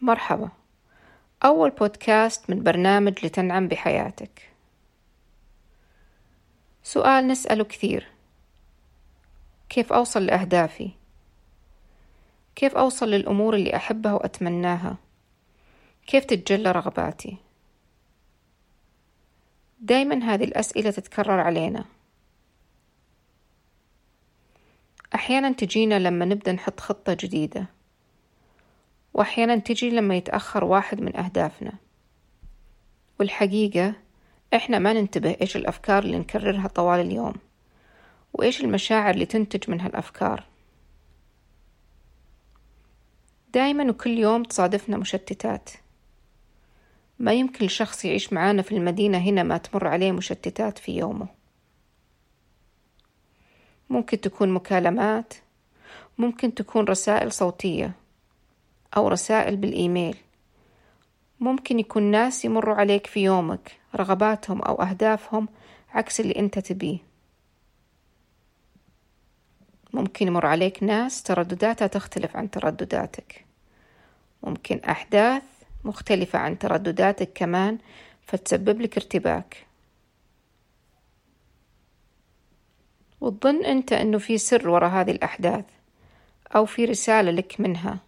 مرحبا أول بودكاست من برنامج لتنعم بحياتك سؤال نسأله كثير كيف أوصل لأهدافي؟ كيف أوصل للأمور اللي أحبها وأتمناها؟ كيف تتجلى رغباتي؟ دايما هذه الأسئلة تتكرر علينا أحيانا تجينا لما نبدأ نحط خطة جديدة وأحيانا تجي لما يتأخر واحد من أهدافنا. والحقيقة إحنا ما ننتبه إيش الأفكار اللي نكررها طوال اليوم وإيش المشاعر اللي تنتج من هالأفكار. دايما وكل يوم تصادفنا مشتتات. ما يمكن لشخص يعيش معانا في المدينة هنا ما تمر عليه مشتتات في يومه. ممكن تكون مكالمات ممكن تكون رسائل صوتية. أو رسائل بالإيميل. ممكن يكون ناس يمروا عليك في يومك رغباتهم أو أهدافهم عكس اللي أنت تبيه. ممكن يمر عليك ناس تردداتها تختلف عن تردداتك. ممكن أحداث مختلفة عن تردداتك كمان فتسبب لك ارتباك. وتظن أنت أنه في سر وراء هذه الأحداث أو في رسالة لك منها.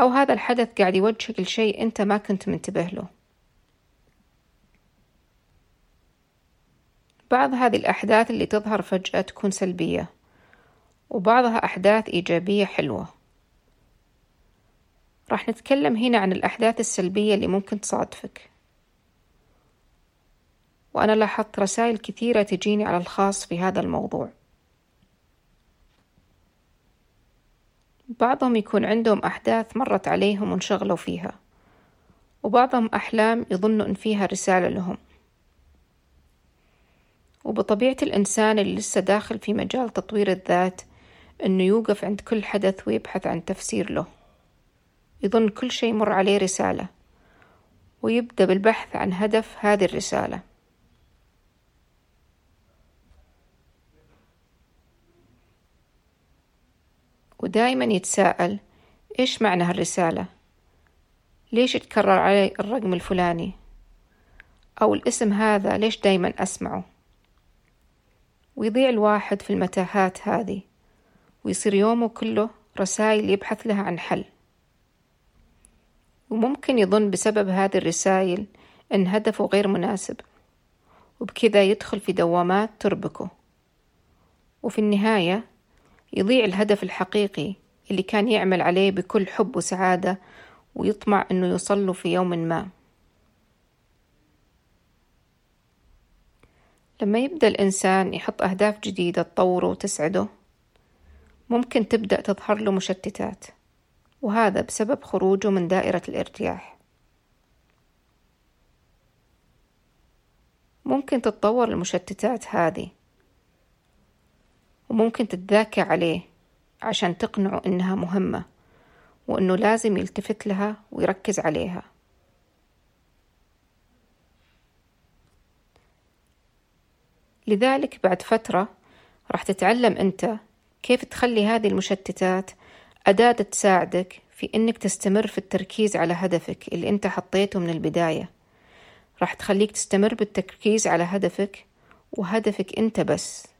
أو هذا الحدث قاعد يوجهك لشيء أنت ما كنت منتبه له. بعض هذه الأحداث اللي تظهر فجأة تكون سلبية وبعضها أحداث إيجابية حلوة. راح نتكلم هنا عن الأحداث السلبية اللي ممكن تصادفك. وأنا لاحظت رسائل كثيرة تجيني على الخاص في هذا الموضوع. بعضهم يكون عندهم أحداث مرت عليهم وانشغلوا فيها وبعضهم أحلام يظنوا إن فيها رسالة لهم. وبطبيعة الإنسان اللي لسه داخل في مجال تطوير الذات إنه يوقف عند كل حدث ويبحث عن تفسير له. يظن كل شيء يمر عليه رسالة ويبدأ بالبحث عن هدف هذه الرسالة. ودائما يتساءل إيش معنى هالرسالة؟ ليش يتكرر علي الرقم الفلاني؟ أو الاسم هذا ليش دايما أسمعه؟ ويضيع الواحد في المتاهات هذه ويصير يومه كله رسائل يبحث لها عن حل. وممكن يظن بسبب هذه الرسائل أن هدفه غير مناسب وبكذا يدخل في دوامات تربكه. وفي النهاية يضيع الهدف الحقيقي اللي كان يعمل عليه بكل حب وسعادة ويطمع أنه يوصل له في يوم ما. لما يبدأ الإنسان يحط أهداف جديدة تطوره وتسعده ممكن تبدأ تظهر له مشتتات وهذا بسبب خروجه من دائرة الارتياح. ممكن تتطور المشتتات هذه وممكن تتذاكى عليه عشان تقنعه إنها مهمة وإنه لازم يلتفت لها ويركز عليها. لذلك بعد فترة راح تتعلم أنت كيف تخلي هذه المشتتات أداة تساعدك في إنك تستمر في التركيز على هدفك اللي أنت حطيته من البداية. راح تخليك تستمر بالتركيز على هدفك وهدفك أنت بس.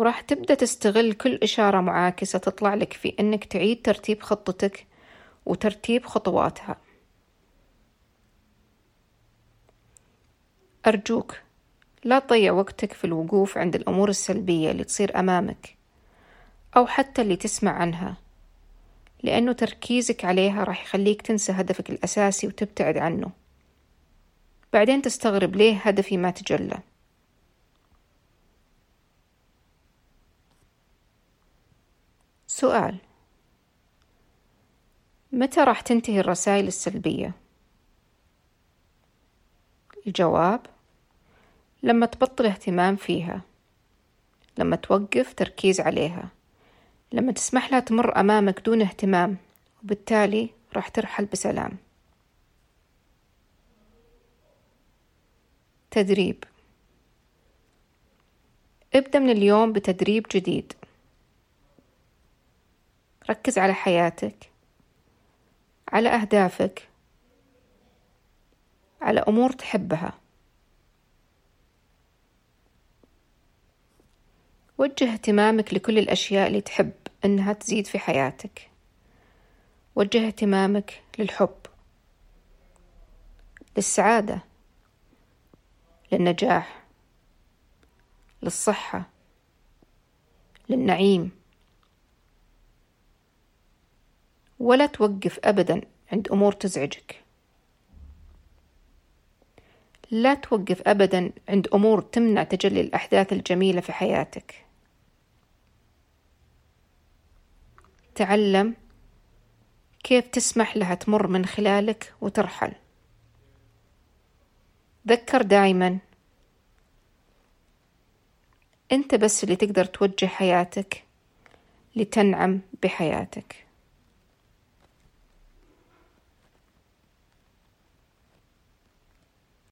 وراح تبدأ تستغل كل إشارة معاكسة تطلع لك في إنك تعيد ترتيب خطتك وترتيب خطواتها. أرجوك لا تضيع وقتك في الوقوف عند الأمور السلبية اللي تصير أمامك أو حتى اللي تسمع عنها لأنه تركيزك عليها راح يخليك تنسى هدفك الأساسي وتبتعد عنه. بعدين تستغرب ليه هدفي ما تجلى. سؤال. متى راح تنتهي الرسائل السلبية؟ الجواب لما تبطل اهتمام فيها لما توقف تركيز عليها لما تسمح لها تمر أمامك دون اهتمام وبالتالي راح ترحل بسلام. تدريب ابدأ من اليوم بتدريب جديد. ركز على حياتك على أهدافك على أمور تحبها. وجه اهتمامك لكل الأشياء اللي تحب أنها تزيد في حياتك. وجه اهتمامك للحب للسعادة للنجاح للصحة للنعيم. ولا توقف أبدا عند أمور تزعجك. لا توقف أبدا عند أمور تمنع تجلي الأحداث الجميلة في حياتك. تعلم كيف تسمح لها تمر من خلالك وترحل. ذكر دائما أنت بس اللي تقدر توجه حياتك لتنعم بحياتك.